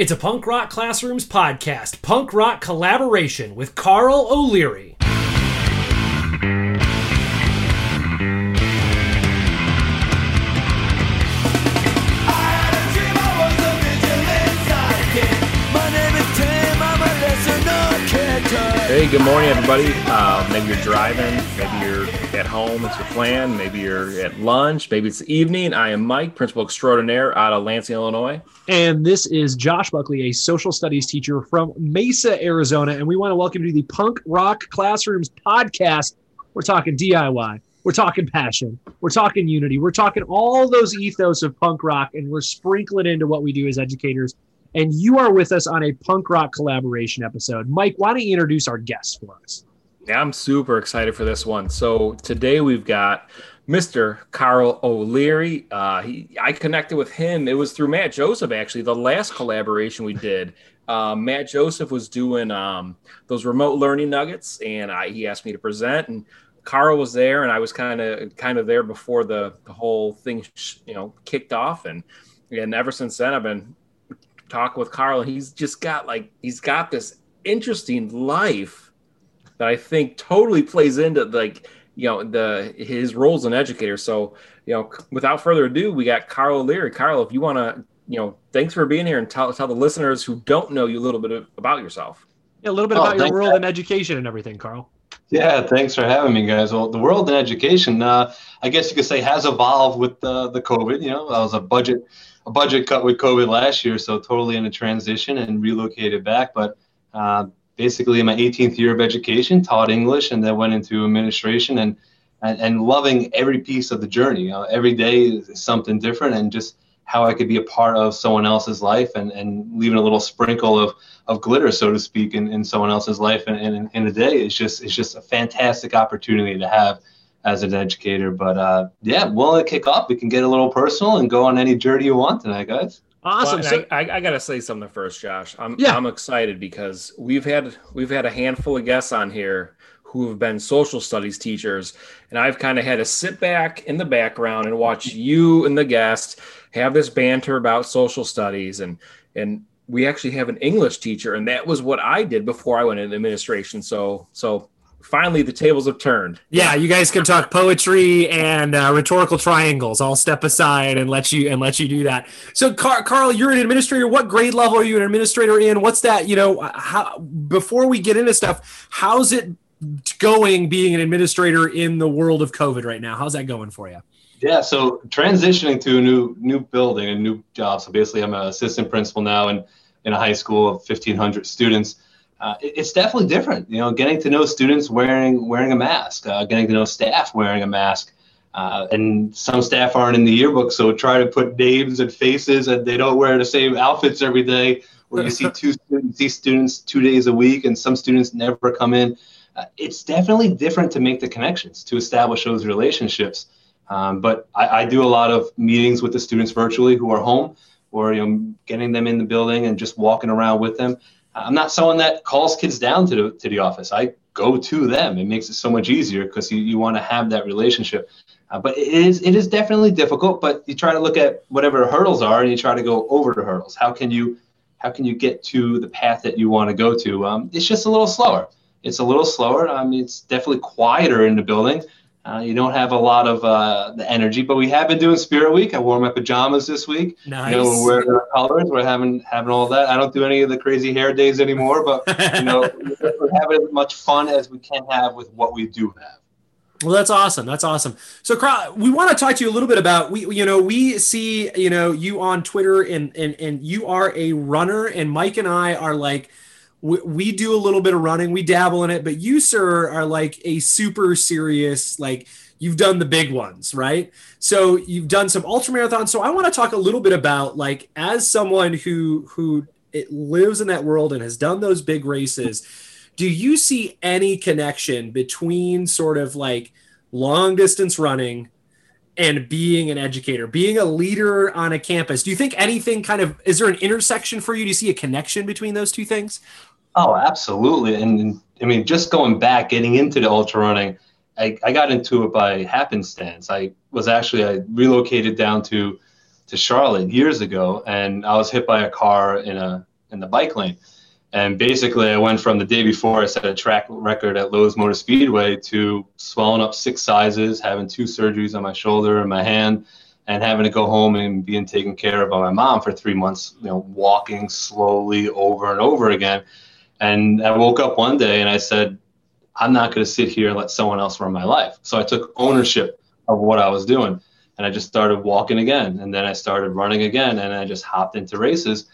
It's a Punk Rock Classrooms podcast, punk rock collaboration with Carl O'Leary. Good morning, everybody. Uh, maybe you're driving, maybe you're at home, it's your plan, maybe you're at lunch, maybe it's evening. I am Mike, principal extraordinaire out of Lansing, Illinois. And this is Josh Buckley, a social studies teacher from Mesa, Arizona. And we want to welcome you to the Punk Rock Classrooms podcast. We're talking DIY, we're talking passion, we're talking unity, we're talking all those ethos of punk rock, and we're sprinkling into what we do as educators and you are with us on a punk rock collaboration episode. Mike, why don't you introduce our guests for us? Yeah, I'm super excited for this one. So today we've got Mr. Carl O'Leary. Uh, he, I connected with him. It was through Matt Joseph, actually, the last collaboration we did. Uh, Matt Joseph was doing um, those remote learning nuggets, and I, he asked me to present. And Carl was there, and I was kind of kind of there before the, the whole thing, you know, kicked off. And and ever since then, I've been talk with Carl, he's just got like he's got this interesting life that I think totally plays into like you know the his role as an educator. So you know, without further ado, we got Carl O'Leary. Carl, if you want to, you know, thanks for being here and tell tell the listeners who don't know you a little bit about yourself. Yeah, a little bit oh, about your world and education and everything, Carl. Yeah, thanks for having me, guys. Well, the world in education, uh, I guess you could say, has evolved with uh, the COVID. You know, I was a budget a budget cut with COVID last year, so totally in a transition and relocated back. But uh, basically, in my 18th year of education, taught English and then went into administration and and, and loving every piece of the journey. You know, every day is something different, and just how I could be a part of someone else's life and, and leaving a little sprinkle of, of glitter, so to speak, in, in someone else's life and in, in a day is just it's just a fantastic opportunity to have as an educator. But uh, yeah, willing to kick off. We can get a little personal and go on any journey you want tonight, guys. Awesome. Well, so, I, I, I, gotta say something first, Josh. I'm yeah. I'm excited because we've had we've had a handful of guests on here who have been social studies teachers, and I've kind of had to sit back in the background and watch you and the guest have this banter about social studies and and we actually have an English teacher, and that was what I did before I went into administration. So so finally the tables have turned. Yeah, you guys can talk poetry and uh, rhetorical triangles. I'll step aside and let you and let you do that. So, Car- Carl, you're an administrator. What grade level are you an administrator in? What's that? You know, how before we get into stuff, how's it going being an administrator in the world of COVID right now? How's that going for you? Yeah, so transitioning to a new new building, a new job. So basically, I'm an assistant principal now in in a high school of 1,500 students uh, it's definitely different. You know, getting to know students wearing wearing a mask, uh, getting to know staff wearing a mask, uh, and some staff aren't in the yearbook, so try to put names and faces, and they don't wear the same outfits every day. Where you see two students, see students two days a week, and some students never come in. Uh, it's definitely different to make the connections to establish those relationships. Um, but I, I do a lot of meetings with the students virtually who are home, or you know, getting them in the building and just walking around with them. I'm not someone that calls kids down to the, to the office. I go to them. It makes it so much easier because you, you want to have that relationship. Uh, but it is it is definitely difficult. But you try to look at whatever hurdles are, and you try to go over the hurdles. How can you how can you get to the path that you want to go to? Um, it's just a little slower. It's a little slower. I mean, it's definitely quieter in the building. Uh, you don't have a lot of uh, the energy, but we have been doing Spirit Week. I wore my pajamas this week. Nice. You know, we're wearing our colors. We're having having all that. I don't do any of the crazy hair days anymore, but you know, we're having as much fun as we can have with what we do have. Well, that's awesome. That's awesome. So, we want to talk to you a little bit about we, you know, we see you know you on Twitter, and and and you are a runner, and Mike and I are like we, we do a little bit of running, we dabble in it, but you, sir, are like a super serious, like you've done the big ones, right? So you've done some ultra marathons. So I want to talk a little bit about like as someone who who it lives in that world and has done those big races, do you see any connection between sort of like long distance running and being an educator, being a leader on a campus? Do you think anything kind of is there an intersection for you? Do you see a connection between those two things? Oh, absolutely. And I mean, just going back, getting into the ultra running, I, I got into it by happenstance. I was actually I relocated down to to Charlotte years ago, and I was hit by a car in a in the bike lane. And basically, I went from the day before I set a track record at Lowe's Motor Speedway to swelling up six sizes, having two surgeries on my shoulder and my hand, and having to go home and being taken care of by my mom for three months, you know, walking slowly over and over again. And I woke up one day and I said, I'm not going to sit here and let someone else run my life. So I took ownership of what I was doing and I just started walking again. And then I started running again and I just hopped into races.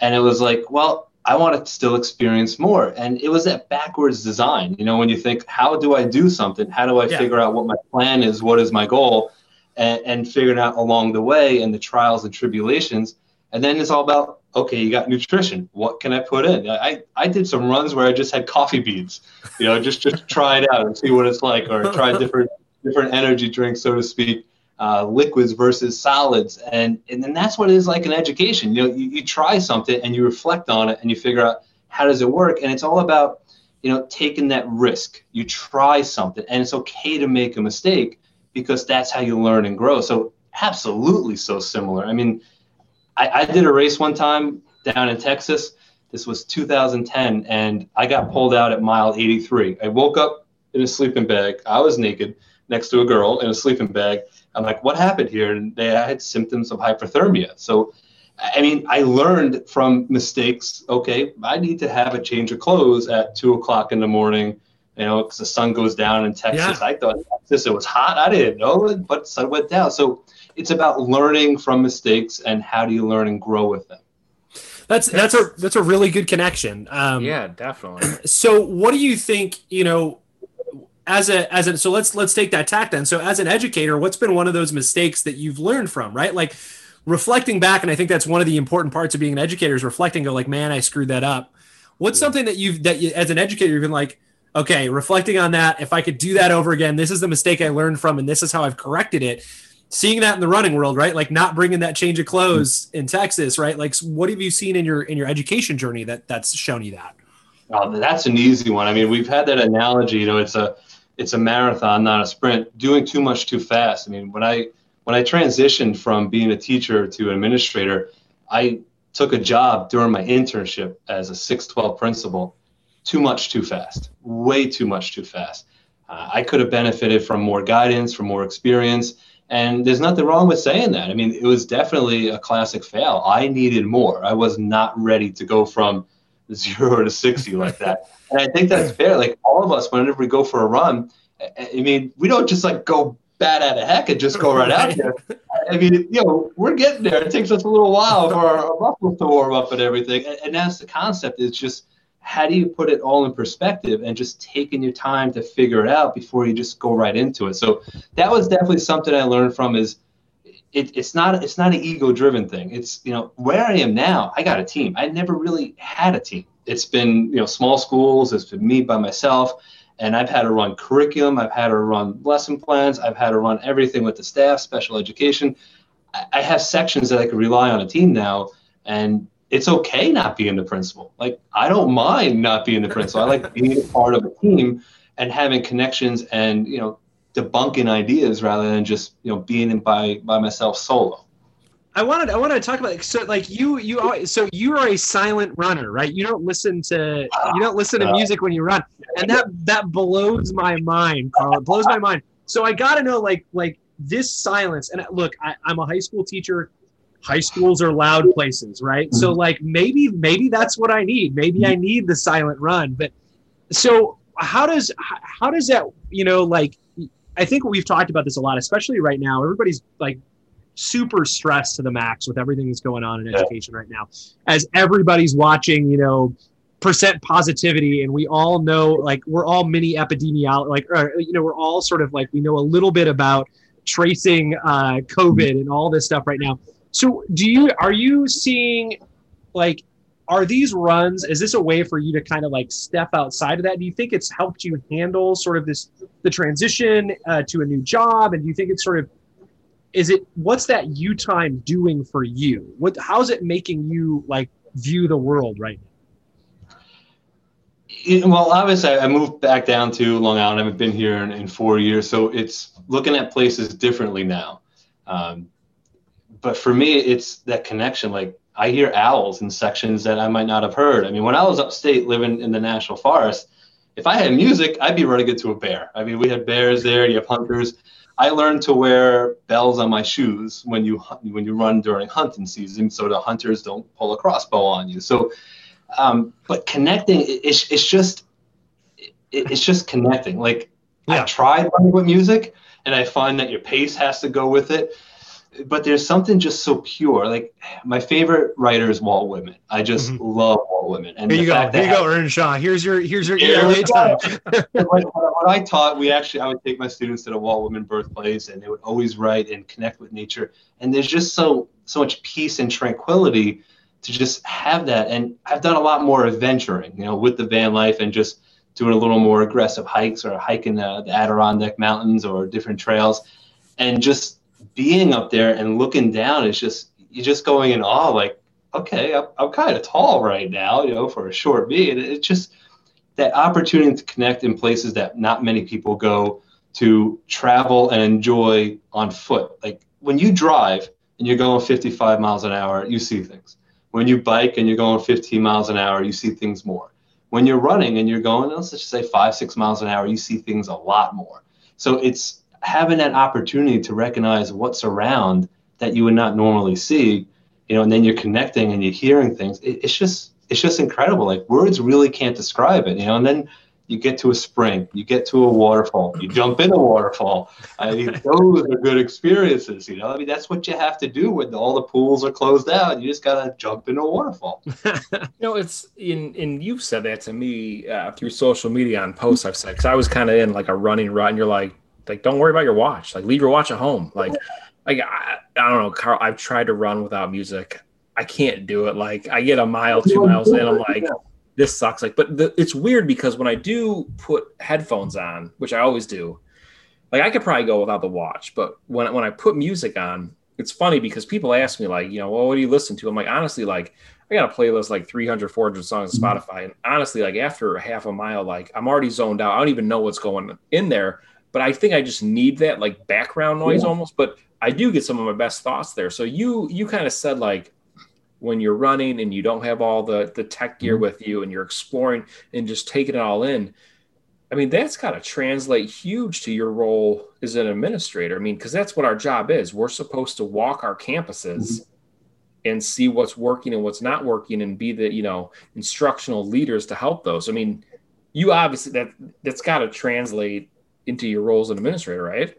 And it was like, well, I want to still experience more. And it was that backwards design. You know, when you think, how do I do something? How do I yeah. figure out what my plan is? What is my goal? And, and figuring out along the way and the trials and tribulations. And then it's all about, okay, you got nutrition. What can I put in? I, I did some runs where I just had coffee beans, you know, just, just try it out and see what it's like, or try different, different energy drinks, so to speak uh, liquids versus solids. And and then that's what it is like in education. You know you, you try something and you reflect on it and you figure out how does it work. And it's all about you know taking that risk. You try something and it's okay to make a mistake because that's how you learn and grow. So absolutely so similar. I mean I, I did a race one time down in texas this was 2010 and i got pulled out at mile 83 i woke up in a sleeping bag i was naked next to a girl in a sleeping bag I'm like, what happened here? And they had symptoms of hypothermia. So, I mean, I learned from mistakes. Okay, I need to have a change of clothes at two o'clock in the morning. You know, because the sun goes down in Texas. Yeah. I thought Texas it was hot. I didn't know, but sun went down. So it's about learning from mistakes and how do you learn and grow with them. That's that's a that's a really good connection. Um, yeah, definitely. So, what do you think? You know, as a as a so let's let's take that tack then so as an educator what's been one of those mistakes that you've learned from right like reflecting back and i think that's one of the important parts of being an educator is reflecting go like man i screwed that up what's yeah. something that you've that you, as an educator you've been like okay reflecting on that if i could do that over again this is the mistake i learned from and this is how i've corrected it seeing that in the running world right like not bringing that change of clothes in texas right like what have you seen in your in your education journey that that's shown you that Oh, that's an easy one. I mean, we've had that analogy. You know, it's a it's a marathon, not a sprint. Doing too much too fast. I mean, when I when I transitioned from being a teacher to an administrator, I took a job during my internship as a 612 principal. Too much too fast. Way too much too fast. Uh, I could have benefited from more guidance, from more experience. And there's nothing wrong with saying that. I mean, it was definitely a classic fail. I needed more. I was not ready to go from zero to 60 like that. And I think that's fair. Like all of us, whenever we go for a run, I mean, we don't just like go bad at a heck and just go right out there. I mean, you know, we're getting there. It takes us a little while for our muscles to warm up and everything. And, and that's the concept. It's just how do you put it all in perspective and just taking your time to figure it out before you just go right into it. So that was definitely something I learned from is it, it's not it's not an ego driven thing. It's you know where I am now. I got a team. I never really had a team. It's been you know small schools. It's been me by myself, and I've had to run curriculum. I've had to run lesson plans. I've had to run everything with the staff, special education. I, I have sections that I can rely on a team now, and it's okay not being the principal. Like I don't mind not being the principal. I like being part of a team and having connections and you know debunking ideas rather than just you know being in by by myself solo. I wanted I wanted to talk about so like you you always, so you are a silent runner, right? You don't listen to you don't listen to ah. music when you run, and that that blows my mind, Carl. It blows my mind. So I got to know like like this silence. And look, I, I'm a high school teacher. High schools are loud places, right? Mm-hmm. So like maybe maybe that's what I need. Maybe I need the silent run. But so how does how does that you know like I think we've talked about this a lot, especially right now. Everybody's like super stressed to the max with everything that's going on in yeah. education right now. As everybody's watching, you know, percent positivity, and we all know, like, we're all mini epidemiology, like, or, you know, we're all sort of like we know a little bit about tracing uh, COVID and all this stuff right now. So, do you are you seeing like are these runs is this a way for you to kind of like step outside of that? Do you think it's helped you handle sort of this the transition uh, to a new job? And do you think it's sort of is it what's that you time doing for you? What how's it making you like view the world right now? Well, obviously, I moved back down to Long Island. I haven't been here in, in four years, so it's looking at places differently now. Um, but for me, it's that connection. Like I hear owls in sections that I might not have heard. I mean, when I was upstate living in the national forest, if I had music, I'd be running into a bear. I mean, we had bears there. You have hunters. I learned to wear bells on my shoes when you when you run during hunting season, so the hunters don't pull a crossbow on you. So, um, but connecting, it's it's just it's just connecting. Like yeah. I tried running with music, and I find that your pace has to go with it but there's something just so pure. Like my favorite writer is Walt Whitman. I just mm-hmm. love Walt Whitman. And here you go. Here you go, Earnshaw. Here's your here's your ELA time. when, I taught, we actually I would take my students to the Walt Whitman birthplace, and they would always write and connect with nature. And there's just so so much peace and tranquility to just have that. And I've done a lot more adventuring, you know, with the van life and just doing a little more aggressive hikes or hiking uh, the Adirondack mountains or different trails, and just being up there and looking down is just you're just going in awe like okay i'm, I'm kind of tall right now you know for a short me. And it's just that opportunity to connect in places that not many people go to travel and enjoy on foot. Like when you drive and you're going 55 miles an hour you see things. When you bike and you're going 15 miles an hour you see things more. When you're running and you're going let's just say five six miles an hour you see things a lot more. So it's having that opportunity to recognize what's around that you would not normally see, you know, and then you're connecting and you're hearing things. It, it's just it's just incredible. Like words really can't describe it, you know. And then you get to a spring, you get to a waterfall, you jump in a waterfall. I mean, those are good experiences, you know. I mean, that's what you have to do when all the pools are closed out. You just gotta jump in a waterfall. you know, it's in and you've said that to me uh, through social media on posts I've said because I was kind of in like a running rut, and you're like, like don't worry about your watch. Like leave your watch at home. Like like I, I don't know carl i've tried to run without music. I can't do it. Like i get a mile two miles in i'm like this sucks. Like but the, it's weird because when i do put headphones on which i always do like i could probably go without the watch but when, when i put music on it's funny because people ask me like you know well what do you listen to? I'm like honestly like I got a playlist like 300, 400 songs on mm-hmm. Spotify. And honestly, like after a half a mile, like I'm already zoned out. I don't even know what's going in there but I think I just need that like background noise yeah. almost. But I do get some of my best thoughts there. So you you kind of said like when you're running and you don't have all the the tech gear mm-hmm. with you and you're exploring and just taking it all in. I mean, that's got to translate huge to your role as an administrator. I mean, because that's what our job is. We're supposed to walk our campuses mm-hmm. and see what's working and what's not working and be the, you know, instructional leaders to help those. I mean, you obviously that that's got to translate into your role as an administrator, right?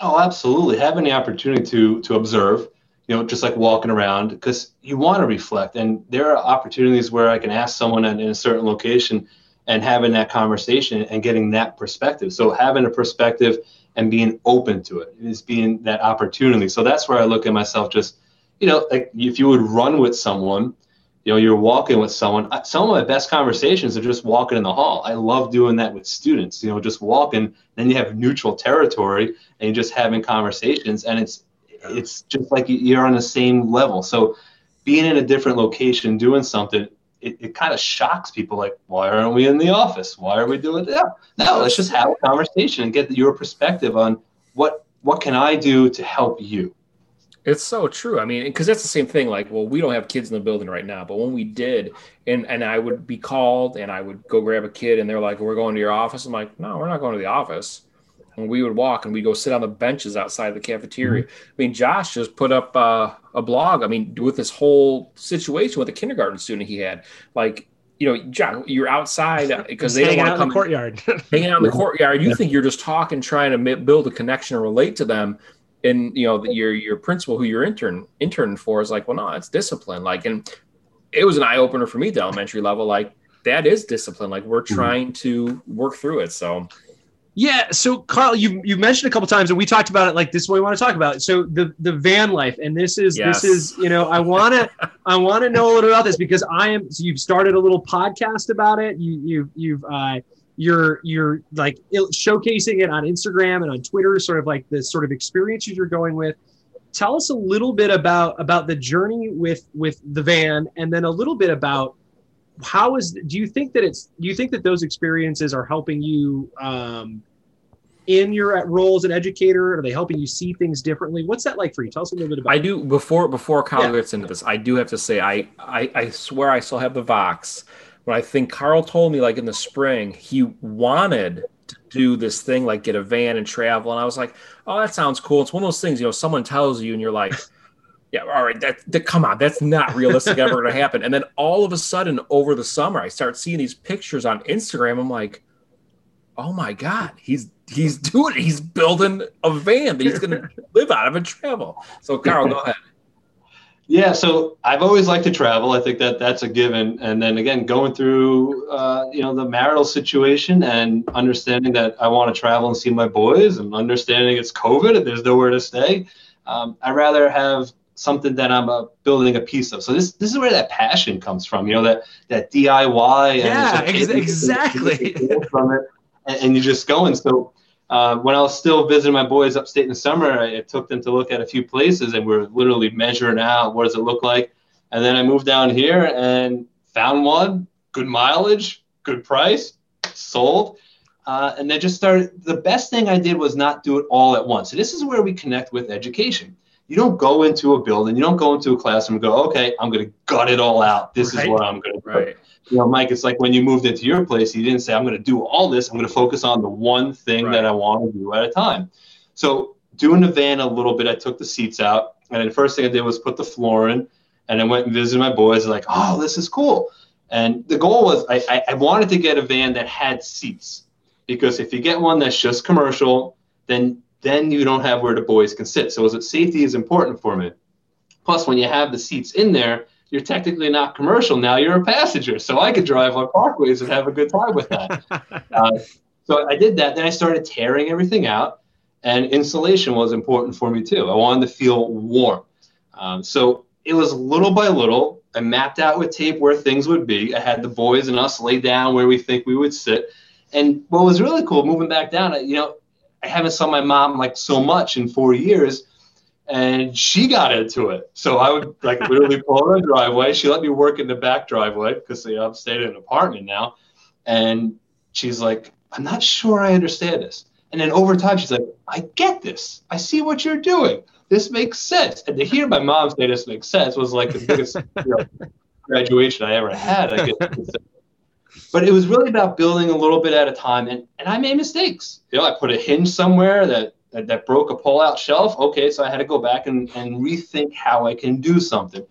Oh, absolutely. Having the opportunity to to observe, you know, just like walking around, because you want to reflect. And there are opportunities where I can ask someone in a certain location and having that conversation and getting that perspective. So having a perspective and being open to it is being that opportunity. So that's where I look at myself just, you know, like if you would run with someone you know you're walking with someone uh, some of my best conversations are just walking in the hall. I love doing that with students you know just walking then you have neutral territory and you're just having conversations and it's it's just like you're on the same level. So being in a different location doing something it, it kind of shocks people like why aren't we in the office? Why are we doing that? No let's just have a conversation and get your perspective on what what can i do to help you it's so true. I mean, because that's the same thing. Like, well, we don't have kids in the building right now, but when we did, and and I would be called, and I would go grab a kid, and they're like, "We're going to your office." I'm like, "No, we're not going to the office." And we would walk, and we go sit on the benches outside the cafeteria. Mm-hmm. I mean, Josh just put up uh, a blog. I mean, with this whole situation with a kindergarten student he had, like you know, John, you're outside because they don't want to come in the courtyard, hanging out in the courtyard. You think you're just talking, trying to build a connection and relate to them, and you know your your principal who you're intern intern for is like well no it's discipline. Like and it was an eye-opener for me at the elementary level. Like that is discipline. Like we're mm-hmm. trying to work through it. So yeah. So carl you you mentioned a couple times and we talked about it like this is what we want to talk about. So the the van life and this is yes. this is you know i want to i want to know a little about this because i am so you've started a little podcast about it. You you've you've uh you're you're like showcasing it on Instagram and on Twitter, sort of like the sort of experiences you're going with. Tell us a little bit about about the journey with with the van, and then a little bit about how is do you think that it's do you think that those experiences are helping you um, in your role as an educator? Are they helping you see things differently? What's that like for you? Tell us a little bit about. I do before before Carl Yeah. gets into this. I do have to say I, I I swear I still have the Vox. But I think Carl told me like in the spring he wanted to do this thing like get a van and travel, and I was like, oh, that sounds cool. It's one of those things you know someone tells you and you're like. Yeah, all right. That, that come on, that's not realistic ever to happen. And then all of a sudden, over the summer, I start seeing these pictures on Instagram. I'm like, oh my god, he's he's doing it. He's building a van that he's going to live out of and travel. So, Carl, go ahead. Yeah, so I've always liked to travel. I think that that's a given. And then again, going through, uh, you know, the marital situation and understanding that I want to travel and see my boys, and understanding it's COVID and there's nowhere to stay. Um, I rather have something that I'm uh, building a piece of. So this this is where that passion comes from. You know, that that DIY. And Yeah, ex- exactly. From it, and, and you're just going. So uh, when I was still visiting my boys upstate in the summer, I, I took them to look at a few places, and we're literally measuring out what does it look like. And then I moved down here and found one, good mileage, good price, sold. Uh, and then just started. The best thing I did was not do it all at once. So this is where we connect with education. You don't go into a building, you don't go into a classroom and go, okay, I'm going to gut it all out. This Right. is what I'm going to do Right. you know, Mike, it's like when you moved into your place, you didn't say, I'm going to do all this. I'm going to focus on the one thing Right. that I want to do at a time. So, doing the van a little bit, I took the seats out. And the first thing I did was put the floor in. And I went and visited my boys, like, oh, this is cool. And the goal was I, I, I wanted to get a van that had seats because if you get one that's just commercial, then then you don't have where the boys can sit. So, is it safety is important for me. Plus, when you have the seats in there, you're technically not commercial now. You're a passenger, so I could drive on parkways and have a good time with that. uh, so I did that. Then I started tearing everything out, and insulation was important for me too. I wanted to feel warm. Um, so it was little by little. I mapped out with tape where things would be. I had the boys and us lay down where we think we would sit. And what was really cool, moving back down, you know, I haven't saw my mom like so much in four years and she got into it. So I would like literally pull her driveway. She let me work in the back driveway because you know, I'm in an apartment now. And she's like, I'm not sure I understand this. And then over time, she's like, I get this. I see what you're doing. This makes sense. And to hear my mom say this makes sense was like the biggest you know, graduation I ever had. I guess. But it was really about building a little bit at a time. And, and I made mistakes. You know, I put a hinge somewhere that that, that broke a pull out shelf. Okay, so I had to go back and, and rethink how I can do something.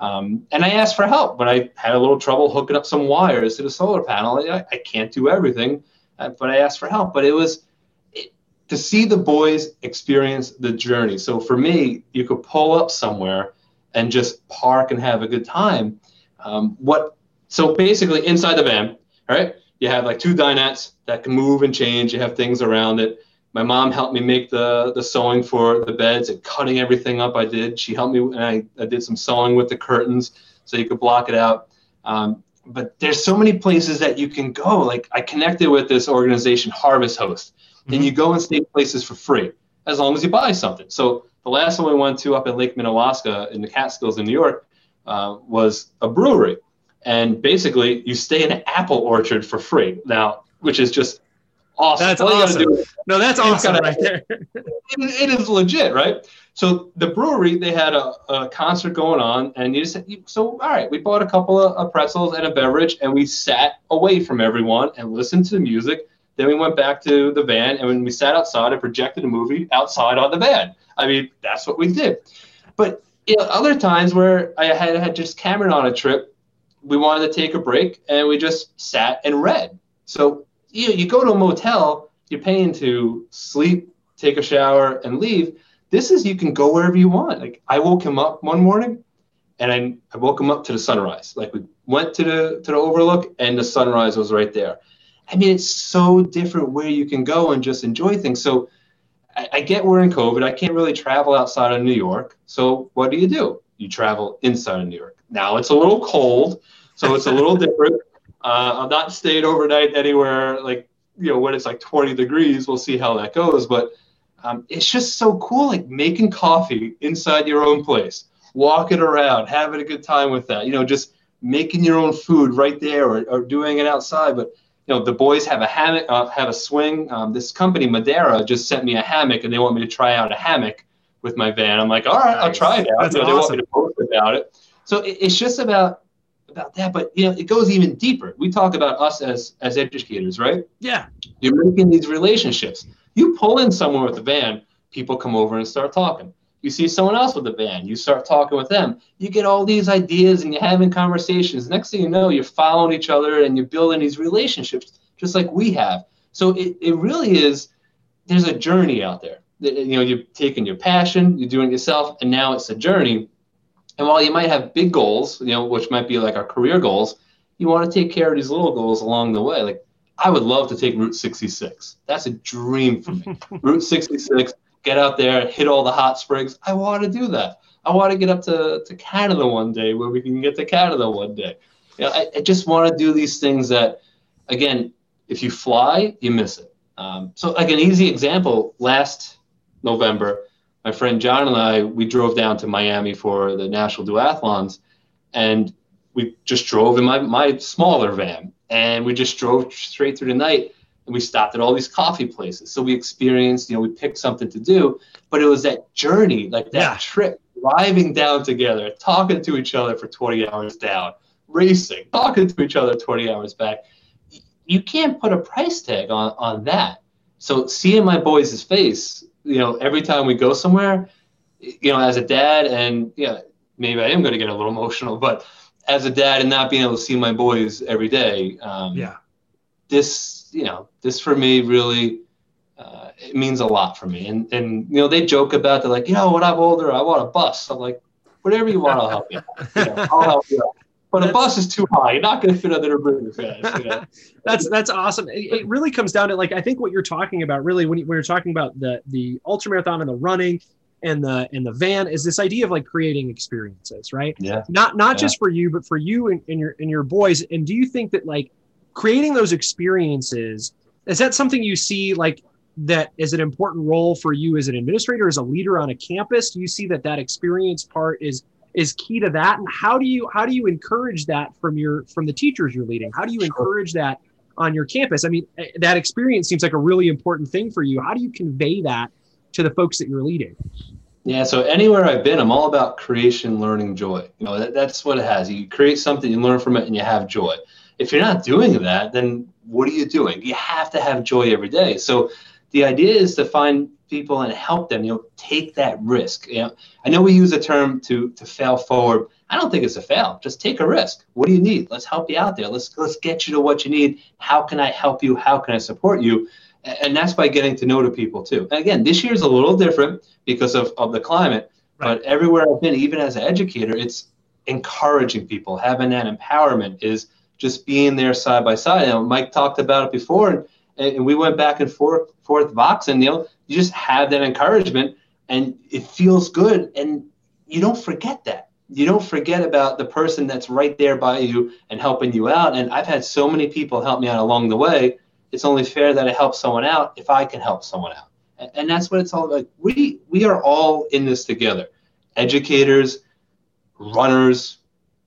Um, and I asked for help, but I had a little trouble hooking up some wires to the solar panel. I, I can't do everything, uh, but I asked for help. But it was it, to see the boys experience the journey. So for me, you could pull up somewhere and just park and have a good time. Um, what? So basically, inside the van, all right, you have like two dinettes that can move and change. You have things around it. My mom helped me make the the sewing for the beds and cutting everything up i did. She helped me and i, I did some sewing with the curtains so you could block it out. Um, but there's so many places that you can go. Like i connected with this organization harvest host. And you go and stay places for free as long as you buy something. So the last one we went to up in lake minnewaska in the catskills in new york uh, was a brewery and basically you stay in an apple orchard for free now which is just awesome That's All awesome. No, that's awesome gotta- right there. it, it is legit, right? So the brewery, they had a, a concert going on, and you just so all right. We bought a couple of, of pretzels and a beverage, and we sat away from everyone and listened to the music. Then we went back to the van, and when we sat outside, I projected a movie outside on the van. I mean, that's what we did. But you know, other times where I had had just Cameron on a trip, we wanted to take a break, and we just sat and read. So you know, you go to a motel, you're paying to sleep, take a shower, and leave. This is you can go wherever you want. Like I woke him up one morning, and I, I woke him up to the sunrise. Like we went to the to the overlook, and the sunrise was right there. I mean, it's so different where you can go and just enjoy things. So I, I get we're in COVID. I can't really travel outside of New York. So what do you do? You travel inside of New York. Now it's a little cold, so it's a little different. Uh, I'm not staying overnight anywhere like you know when it's like 20 degrees. We'll see how that goes, but um, it's just so cool, like making coffee inside your own place, walking around, having a good time with that. You know, just making your own food right there, or, or doing it outside. But you know, the boys have a hammock, uh, have a swing. Um, this company, Madeira, just sent me a hammock, and they want me to try out a hammock with my van. I'm like, all right, nice. I'll try it out. That's you know, awesome. They want me to post about it. So it, it's just about about that, but you know, it goes even deeper. We talk about us as as educators, right? Yeah. You're making these relationships. You pull in someone with a van, people come over and start talking. You see someone else with a van, you start talking with them. You get all these ideas and you're having conversations. Next thing you know, you're following each other and you're building these relationships just like we have. So it, it really is, there's a journey out there. You know, you're taking your passion, you're doing it yourself, and now it's a journey. And while you might have big goals, you know, which might be like our career goals, you want to take care of these little goals along the way. Like I would love to take Route 66. That's a dream for me. Route 66, get out there, hit all the hot springs. I want to do that. I want to get up to, to Canada one day where we can get to Canada one day. You know, I, I just want to do these things that, again, if you fly, you miss it. Um, so, like an easy example, last November, my friend John and I, we drove down to Miami for the National Duathlons, and we just drove in my, my smaller van, and we just drove straight through the night, and we stopped at all these coffee places. So we experienced, you know, we picked something to do, but it was that journey, like that yeah. trip, driving down together, talking to each other for 20 hours down, racing, talking to each other 20 hours back. You can't put a price tag on, on that. So seeing my boys' face you know, every time we go somewhere, you know, as a dad, and yeah, maybe I am going to get a little emotional, but as a dad and not being able to see my boys every day, um, yeah, this, you know, this for me really, uh, it means a lot for me. And and you know, they joke about they're like, you know, when I'm older, I want a bus. I'm like, whatever you want, I'll help you. you know, I'll help you. Out. But a bus is too high. You're not going to fit under a bridge fast. You know? that's that's awesome. It, it, really comes down to like I think what you're talking about really when, you, when you're talking about the the ultra marathon and the running and the and the van is this idea of like creating experiences, right? Yeah. Not not yeah. just for you, but for you and, and your and your boys. And do you think that like creating those experiences is that something you see like that is an important role for you as an administrator as a leader on a campus do you see that that experience part is is key to that. And how do you how do you encourage that from your from the teachers you're leading? How do you encourage that on your campus? I mean eh, that experience seems like a really important thing for you. How do you convey that to the folks that you're leading? Yeah so anywhere i've been i'm all about creation learning joy. You know that, that's what it has. You create something you learn from it and you have joy. If you're not doing that then what are you doing? You have to have joy every day. So the idea is to find people and help them, you know, take that risk. You know, I know we use a term to to fail forward. I don't think it's a fail. Just take a risk. What do you need? Let's help you out there. Let's let's get you to what you need. How can I help you? How can I support you? And that's by getting to know the people too. And again, this year is a little different because of, of the climate. Right. But everywhere I've been, even as an educator, it's encouraging people, having that empowerment is just being there side by side. You know, Mike talked about it before, and, and we went back and forth, forth Vox, and you know, you just have that encouragement and it feels good and you don't forget that. You don't forget about the person that's right there by you and helping you out. And i've had so many people help me out along the way. It's only fair that i help someone out if i can help someone out. And that's what it's all about. We we are all in this together. Educators runners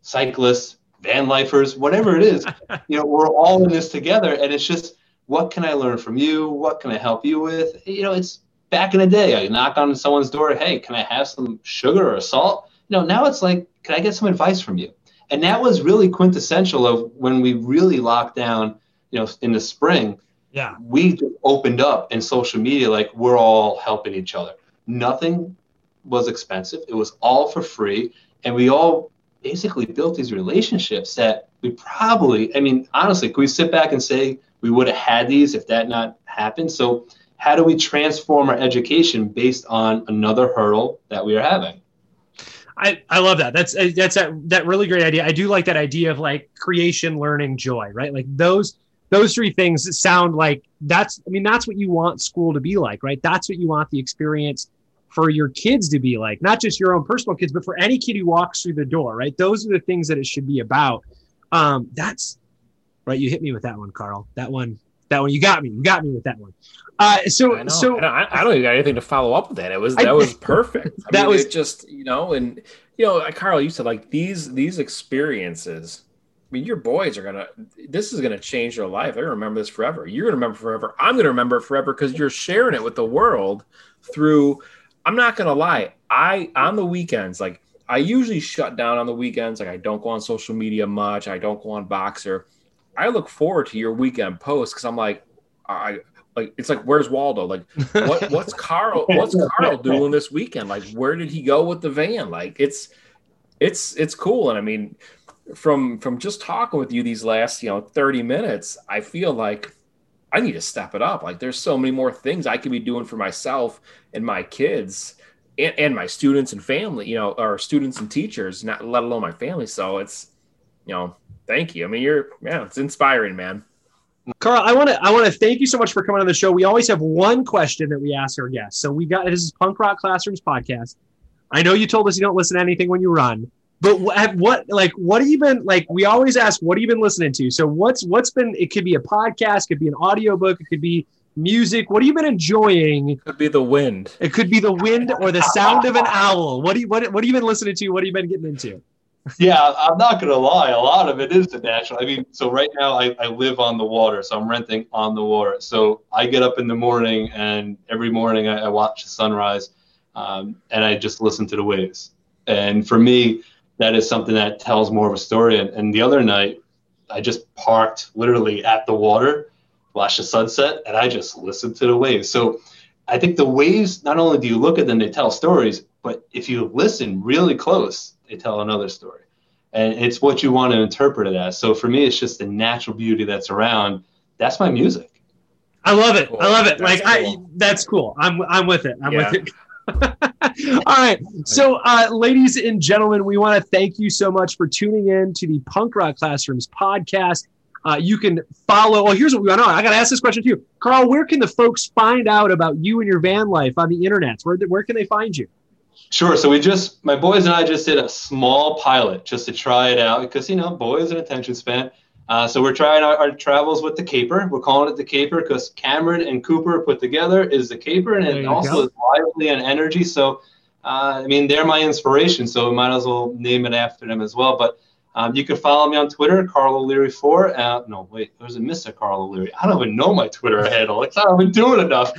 cyclists van lifers whatever it is you know we're all in this together. And it's just what can I learn from you? What can I help you with? You know, it's back in the day. I knock on someone's door. Hey, can I have some sugar or salt? You know, now it's like, can I get some advice from you? And that was really quintessential of when we really locked down, you know, in the spring. Yeah. We opened up in social media like we're all helping each other. Nothing was expensive. It was all for free. And we all basically built these relationships that we probably, I mean, honestly, could we sit back and say we would have had these if that not happened. So how do we transform our education based on another hurdle that we are having? I, I love that. That's that's that that really great idea. I do like that idea of like creation, learning, joy, right? Like those those three things sound like that's I mean that's what you want school to be like, right? That's what you want the experience for your kids to be like, not just your own personal kids, but for any kid who walks through the door, right? Those are the things that it should be about. Um, that's right? You hit me with that one, Carl. That one, that one, you got me. You got me with that one. Uh, so, I so I, I, don't even got anything to follow up with that. It was that I, was perfect. That mean, was just you know, and you know, Carl, you said like these these experiences I mean, your boys are gonna. This is gonna change their life. They're gonna remember this forever. You're gonna remember forever. I'm gonna remember it forever because you're sharing it with the world through. I'm not gonna lie. I on the weekends, like I usually shut down on the weekends. Like I don't go on social media much. I don't go on Voxer. I look forward to your weekend posts because I'm like, I like it's like where's Waldo? Like what what's Carl what's Carl doing this weekend? Like where did he go with the van? Like it's it's it's cool. And I mean, from from just talking with you these last you know 30 minutes i feel like i need to step it up like there's so many more things i could be doing for myself and my kids and, and my students and family you know or students and teachers not let alone my family so it's you know thank you. I mean you're yeah it's inspiring man. Carl, I want to I want to thank you so much for coming on the show. We always have one question that we ask our guests. So we got this is Punk Rock Classrooms podcast. I know you told us you don't listen to anything when you run, but what, what like what have you been like we always ask what have you been listening to? So what's what's been it could be a podcast could be an audiobook it could be music. What have you been enjoying? It could be the wind. It could be the wind or the sound of an owl. What do you what, what have you been listening to? What have you been getting into yeah i'm not gonna lie a lot of it is the natural i mean so right now I, I live on the water so i'm renting on the water so i get up in the morning and every morning i, I watch the sunrise um, and i just listen to the waves and for me that is something that tells more of a story. And, and the other night, I just parked literally at the water, watched the sunset, and I just listened to the waves. So I think the waves, not only do you look at them, they tell stories, but if you listen really close, they tell another story. And it's what you want to interpret it as. So for me, it's just the natural beauty that's around. That's my music. I love it. Cool. I love it. That's like cool. I, that's cool. I'm, I'm with it. I'm yeah. with it. All right. So, uh, ladies and gentlemen, we want to thank you so much for tuning in to the Punk Rock Classrooms podcast. Uh, you can follow. Well, here's what we want to know. I got to ask this question to you, Carl. Where can the folks find out about you and your van life on the internet? Where where can they find you? Sure. So we just, my boys and I just did a small pilot just to try it out because you know, boys and attention span. Uh, so we're trying our, our, travels with the caper. We're calling it the caper because Cameron and Cooper put together is the caper, and it also go. is lively and energy. So, uh, I mean, they're my inspiration, so we might as well name it after them as well. But um, you can follow me on Twitter, Carl O'Leary four. Uh, no, wait, there's a Mr. Carl O'Leary. I don't even know my Twitter handle. It's not even doing enough.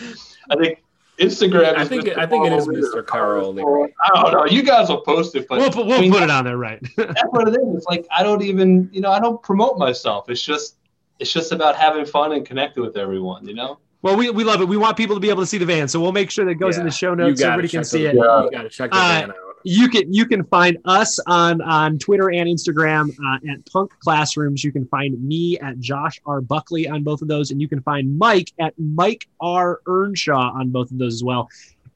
I think Instagram. I think it, I think it is Mr. Carl. I don't know. You guys will post it, but we'll, we'll I mean, put it on there, right? that's what it is. It's like I don't even, you know, I don't promote myself. It's just, it's just about having fun and connecting with everyone. You know. Well, we, we love it. We want people to be able to see the van, so we'll make sure that goes yeah. in the show notes so everybody can see the, it. Yeah. You got to check the uh, van out you can you can find us on on Twitter and Instagram uh, at Punk Classrooms. You can find me at Josh R Buckley on both of those, and you can find Mike at Mike R Earnshaw on both of those as well.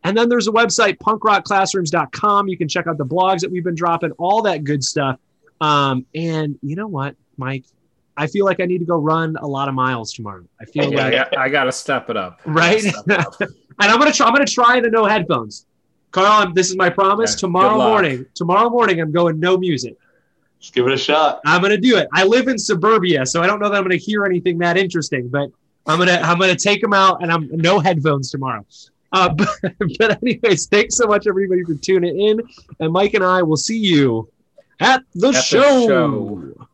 And then there's a website, punkrockclassrooms.com. You can check out the blogs that we've been dropping, all that good stuff. Um, and you know what, Mike? I feel like I need to go run a lot of miles tomorrow. I feel yeah, like I got to step it up. Right? It up. and I'm gonna try. I'm gonna try the no headphones. Carl, this is my promise. Okay, tomorrow morning, tomorrow morning, I'm going no music. Just give it a shot. I'm gonna do it. I live in suburbia, so I don't know that I'm gonna hear anything that interesting, but I'm gonna I'm gonna take them out, and I'm no headphones tomorrow. Uh, but, but anyways, thanks so much everybody for tuning in, and Mike and I will see you at the, at show. The show.